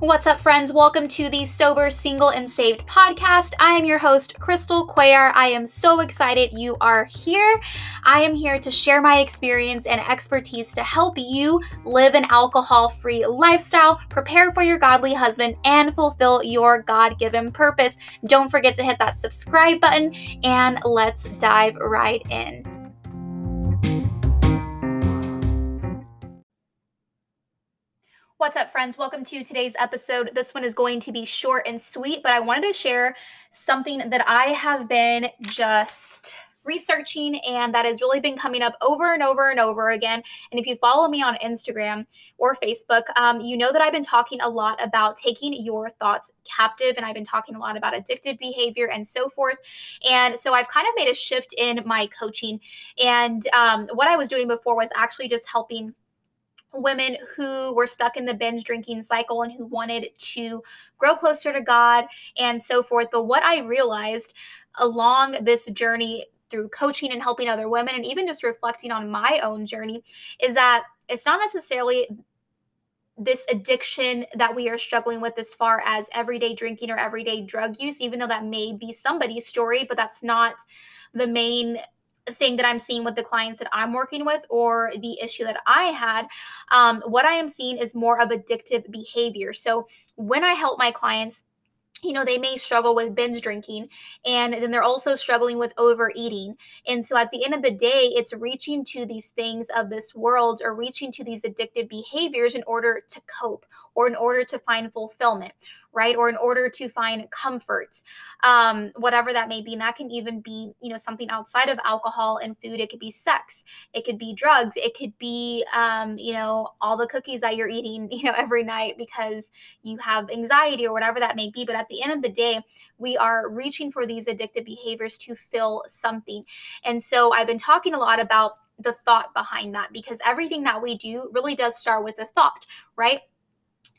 What's up, friends? Welcome to the Sober, Single, and Saved podcast. I am your host, Chrystal Cuellar. I am so excited you are here. I am here to share my experience and expertise to help you live an alcohol free lifestyle, prepare for your godly husband, and fulfill your God given purpose. Don't forget to hit that subscribe button, and let's dive right in. What's up, friends? Welcome to today's episode. This one is going to be short and sweet, but I wanted to share something that I have been just researching and that has really been coming up over and over and over again. And if you follow me on Instagram or Facebook, um, you know that I've been talking a lot about taking your thoughts captive, and I've been talking a lot about addictive behavior and so forth. And so I've kind of made a shift in my coaching. And um, what I was doing before was actually just helping women who were stuck in the binge drinking cycle and who wanted to grow closer to God and so forth. But what I realized along this journey through coaching and helping other women, and even just reflecting on my own journey, is that it's not necessarily this addiction that we are struggling with as far as everyday drinking or everyday drug use, even though that may be somebody's story, but that's not the main thing that I'm seeing with the clients that I'm working with or the issue that I had, um, what I am seeing is more of addictive behavior. So when I help my clients, you know, they may struggle with binge drinking and then they're also struggling with overeating. And so at the end of the day, it's reaching to these things of this world or reaching to these addictive behaviors in order to cope or in order to find fulfillment right? Or in order to find comfort um, whatever that may be. And that can even be you know something outside of alcohol and food. It could be sex. It could be drugs. It could be um, you know all the cookies that you're eating you know every night because you have anxiety or whatever that may be. But at the end of the day we are reaching for these addictive behaviors to fill something. And so i've been talking a lot about the thought behind that because everything that we do really does start with a thought right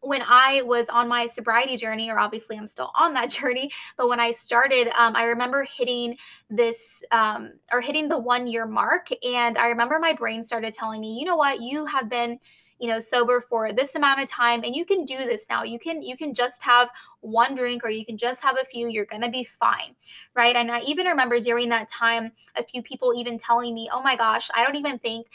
when I was on my sobriety journey, or obviously I'm still on that journey, but when I started, um, I remember hitting this um, or hitting the one year mark. And I remember my brain started telling me, you know what, you have been you know sober for this amount of time and you can do this now. You can you can just have one drink or you can just have a few. You're to be fine. Right? And i even remember during that time a few people even telling me oh my gosh i don't even think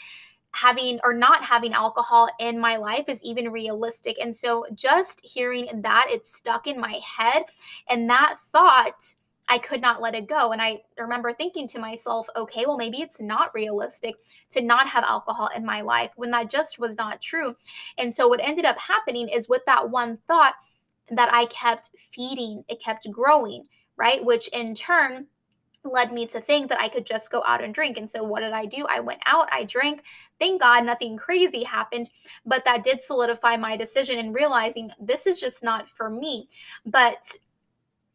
having or not having alcohol in my life is even realistic. And so just hearing that, it stuck in my head. And that thought, I could not let it go. And I remember thinking to myself, okay, well, maybe it's not realistic to not have alcohol in my life when that just was not true. And so what ended up happening is with that one thought that I kept feeding, it kept growing, right? Which in turn, led me to think that I could just go out and drink. And so, what did I do? I went out, I drank. Thank God nothing crazy happened, but that did solidify my decision in realizing this is just not for me. But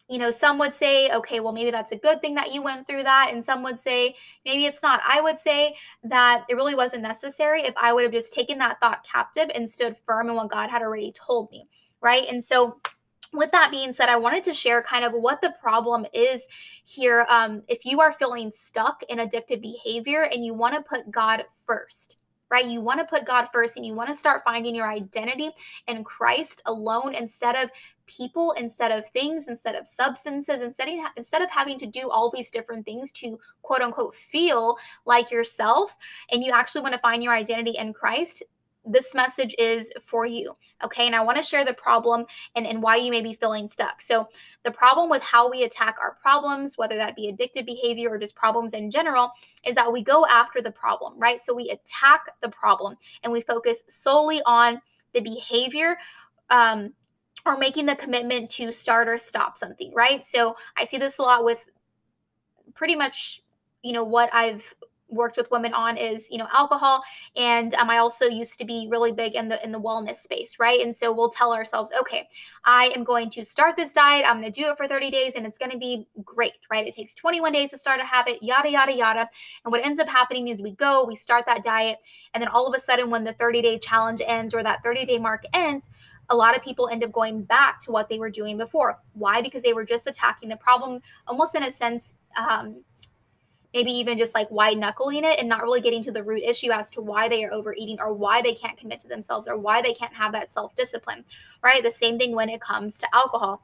you know, some would say, okay, well, maybe that's a good thing that you went through that. And some would say, maybe it's not. I would say that it really wasn't necessary if I would have just taken that thought captive and stood firm in what God had already told me. Right. And so, with that being said, I wanted to share kind of what the problem is here. Um, if you are feeling stuck in addictive behavior and you want to put God first, right? You want to put God first and you want to start finding your identity in Christ alone instead of people, instead of things, instead of substances, instead of, instead of having to do all these different things to quote unquote feel like yourself. And you actually want to find your identity in Christ this message is for you. Okay. And I want to share the problem and, and why you may be feeling stuck. So, the problem with how we attack our problems, whether that be addictive behavior or just problems in general, is that we go after the problem, right? So, we attack the problem and we focus solely on the behavior. Um, or making the commitment to start or stop something, right? So I see this a lot with pretty much you know what I've worked with women on is you know alcohol. And um, i also used to be really big in the in the wellness space right? And so we'll tell ourselves okay i am going to start this diet. I'm going to do it for 30 days and it's going to be great right? It takes 21 days to start a habit yada yada yada. And what ends up happening is we go we start that diet and then all of a sudden when the 30 day challenge ends or that 30 day mark ends a lot of people end up going back to what they were doing before. Why? Because they were just attacking the problem almost in a sense um, maybe even just like white knuckling it and not really getting to the root issue as to why they are overeating or why they can't commit to themselves or why they can't have that self discipline, right? The same thing when it comes to alcohol.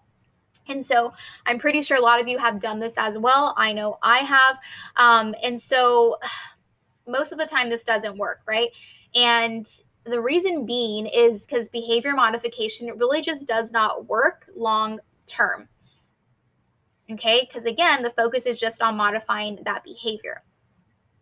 And so I'm pretty sure a lot of you have done this as well. I know I have. Um, and so most of the time, this doesn't work, right? And the reason being is because behavior modification really just does not work long term. Okay, because again, the focus is just on modifying that behavior.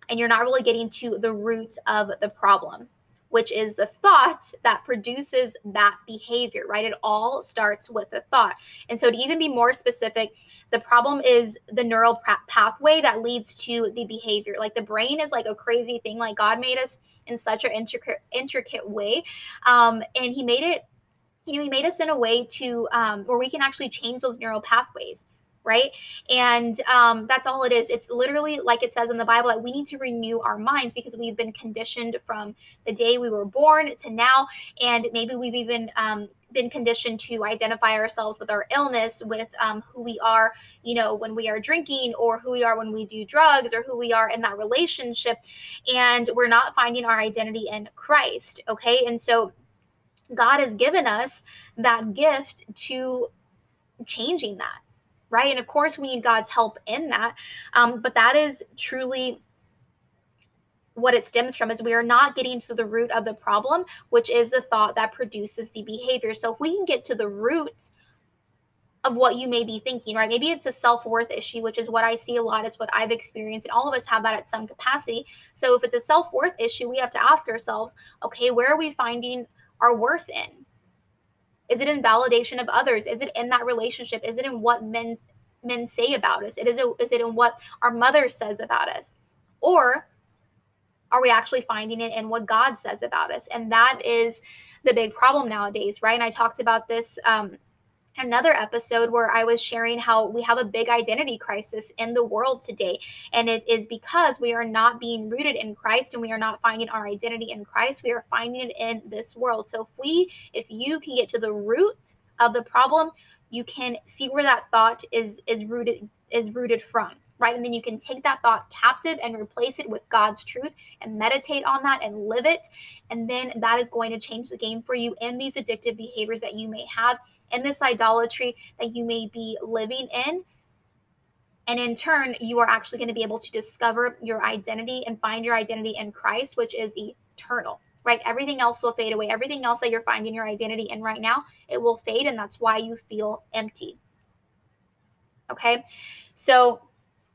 And you're not really getting to the root of the problem which is the thought that produces that behavior, right? It all starts with the thought. And so, to even be more specific, the problem is the neural pathway that leads to the behavior. Like the brain is like a crazy thing. Like God made us in such an intricate, intricate way, um, and He made it. You know, He made us in a way to um, where we can actually change those neural pathways right? And um, that's all it is. It's literally like it says in the Bible that we need to renew our minds because we've been conditioned from the day we were born to now. And maybe we've even um, been conditioned to identify ourselves with our illness, with um, who we are, you know, when we are drinking, or who we are when we do drugs, or who we are in that relationship. And we're not finding our identity in Christ. Okay. And so God has given us that gift to changing that right? And of course, we need God's help in that. Um, but that is truly what it stems from is we are not getting to the root of the problem, which is the thought that produces the behavior. So if we can get to the root of what you may be thinking, right? Maybe it's a self worth issue, which is what I see a lot. It's what I've experienced, and all of us have that at some capacity. So if it's a self worth issue, we have to ask ourselves, okay, where are we finding our worth in? Is it in validation of others? Is it in that relationship? Is it in what men men say about us? It is, is it in what our mother says about us? Or are we actually finding it in what God says about us? And that is the big problem nowadays, right? And I talked about this um, another episode where I was sharing how we have a big identity crisis in the world today. And it is because we are not being rooted in Christ and we are not finding our identity in Christ. We are finding it in this world. So if we, if you can get to the root of the problem, you can see where that thought is is rooted is rooted from right and then you can take that thought captive and replace it with god's truth and meditate on that and live it and then that is going to change the game for you in these addictive behaviors that you may have in this idolatry that you may be living in and in turn, you are actually going to be able to discover your identity and find your identity in Christ, which is eternal, right? Everything else will fade away. Everything else that you're finding your identity in right now, it will fade. And that's why you feel empty. Okay. So,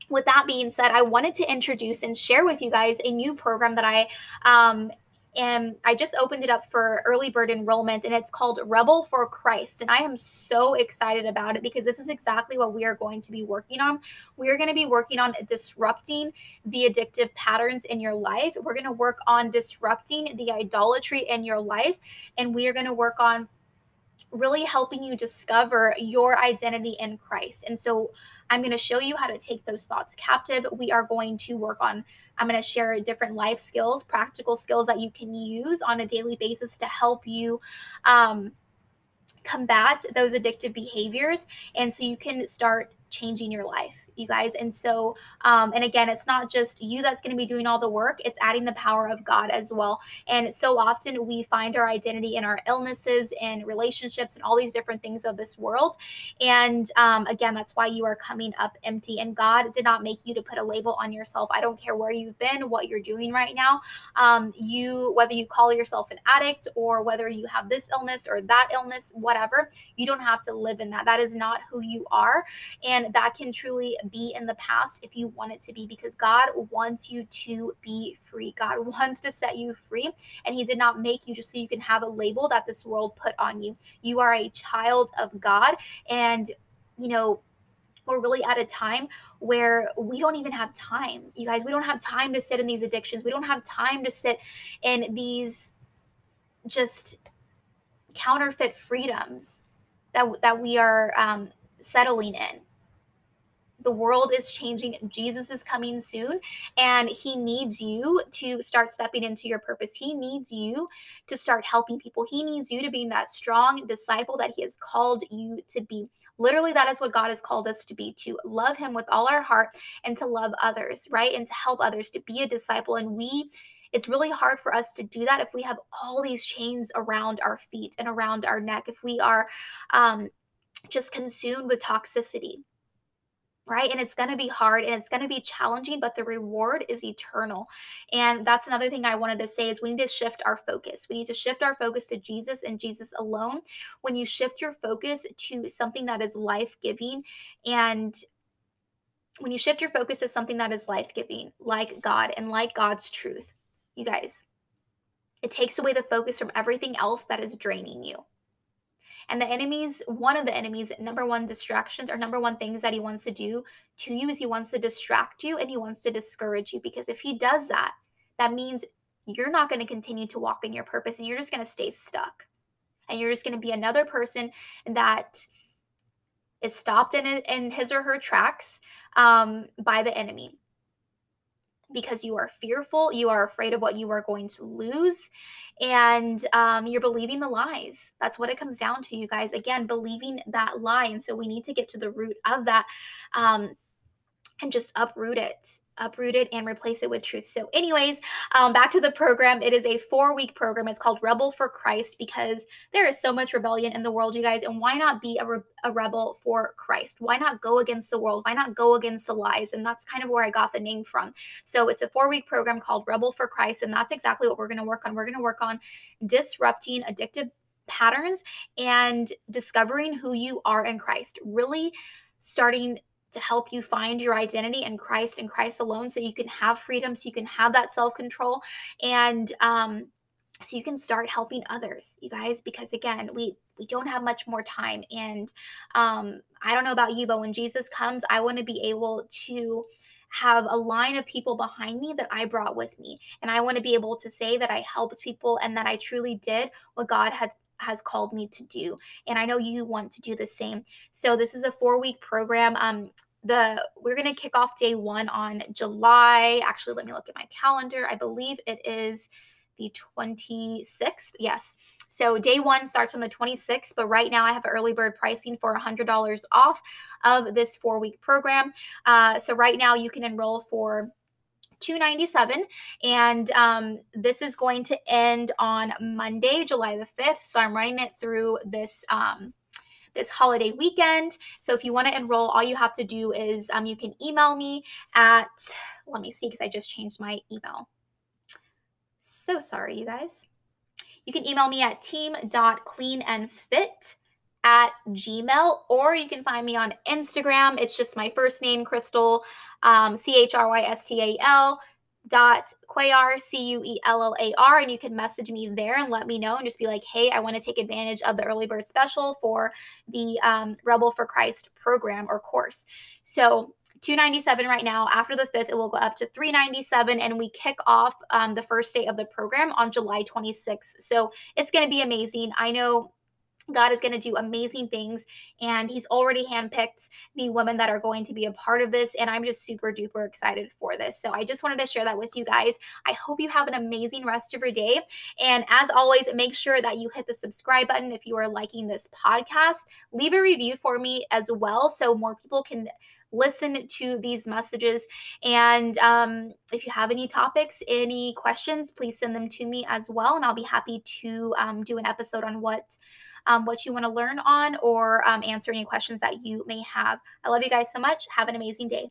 with that being said, I wanted to introduce and share with you guys a new program that I um, and I just opened it up for early bird enrollment and it's called Rebel for Christ. And I am so excited about it because this is exactly what we are going to be working on. We are going to be working on disrupting the addictive patterns in your life. We're going to work on disrupting the idolatry in your life. And we are going to work on really helping you discover your identity in Christ. And so I'm going to show you how to take those thoughts captive. We are going to work on, I'm going to share different life skills, practical skills that you can use on a daily basis to help you um, combat those addictive behaviors. And so you can start changing your life you guys. And so, um, and again, it's not just you that's going to be doing all the work, it's adding the power of God as well. And so often we find our identity in our illnesses and relationships and all these different things of this world. And um, again, that's why you are coming up empty. And God did not make you to put a label on yourself. I don't care where you've been, what you're doing right now. Um, you, whether you call yourself an addict or whether you have this illness or that illness, whatever, you don't have to live in that. That is not who you are. And that can truly be in the past if you want it to be because God wants you to be free. God wants to set you free, and He did not make you just so you can have a label that this world put on you. You are a child of God, and you know, we're really at a time where we don't even have time. You guys, we don't have time to sit in these addictions. We don't have time to sit in these just counterfeit freedoms that that we are um, settling in the world is changing. Jesus is coming soon, and He needs you to start stepping into your purpose. He needs you to start helping people. He needs you to be that strong disciple that He has called you to be. Literally, that is what God has called us to be to love Him with all our heart and to love others, right? And to help others to be a disciple. And we, it's really hard for us to do that if we have all these chains around our feet and around our neck, if we are um, just consumed with toxicity right? And it's going to be hard and it's going to be challenging, but the reward is eternal. And that's another thing I wanted to say is we need to shift our focus. We need to shift our focus to Jesus and Jesus alone. When you shift your focus to something that is life-giving and when you shift your focus to something that is life-giving, like God and like God's truth, you guys, it takes away the focus from everything else that is draining you. And the enemy's one of the enemy's number one distractions or number one things that he wants to do to you is he wants to distract you and he wants to discourage you because if he does that, that means you're not going to continue to walk in your purpose and you're just going to stay stuck. And you're just going to be another person that is stopped in, in his or her tracks um, by the enemy because you are fearful, you are afraid of what you are going to lose, and um, you're believing the lies. That's what it comes down to, you guys. Again, believing that lie. And so we need to get to the root of that um, and just uproot it uproot it and replace it with truth. So, anyways, um, back to the program. It is a four week program. It's called Rebel for Christ because there is so much rebellion in the world, you guys. And why not be a, re- a rebel for Christ? Why not go against the world? Why not go against the lies? And that's kind of where I got the name from. So, it's a four week program called Rebel for Christ. And that's exactly what we're going to work on. We're going to work on disrupting addictive patterns and discovering who you are in Christ. Really starting to help you find your identity in Christ and Christ alone so you can have freedom, so you can have that self control, and um, so you can start helping others, you guys, because again, we we don't have much more time. And um, I don't know about you, but when Jesus comes, I want to be able to have a line of people behind me that I brought with me. And I want to be able to say that I helped people and that I truly did what God had has called me to do. And I know you want to do the same. So this is a four week program. Um, the we're going to kick off day one on July. Actually, let me look at my calendar. I believe it is the 26th. Yes. So day one starts on the 26th, but right now I have early bird pricing for $100 off of this four week program. Uh, so right now you can enroll for 297 and um, this is going to end on monday july the 5th so i'm running it through this um, this holiday weekend. So if you want to enroll all you have to do is um, you can email me at let me see because i just changed my email. So sorry you guys. You can email me at team.cleanandfit at gmail or you can find me on instagram it's just my first name Chrystal um, c-h-r-y-s-t-a-l dot Cuellar, C-U-E-L-L-A-R, and you can message me there and let me know and just be like, hey, I want to take advantage of the early bird special for the um, Rebel for Christ program or course. So 297 right now. After the 5th, it will go up to 397 and we kick off um, the first day of the program on July 26th. So it's going to be amazing. I know God is going to do amazing things, and He's already handpicked the women that are going to be a part of this. And I'm just super duper excited for this. So I just wanted to share that with you guys. I hope you have an amazing rest of your day. And as always, make sure that you hit the subscribe button if you are liking this podcast. Leave a review for me as well so more people can listen to these messages. And um, if you have any topics, any questions, please send them to me as well. And I'll be happy to um, do an episode on what um, what you want to learn on or um, answer any questions that you may have. I love you guys so much. Have an amazing day.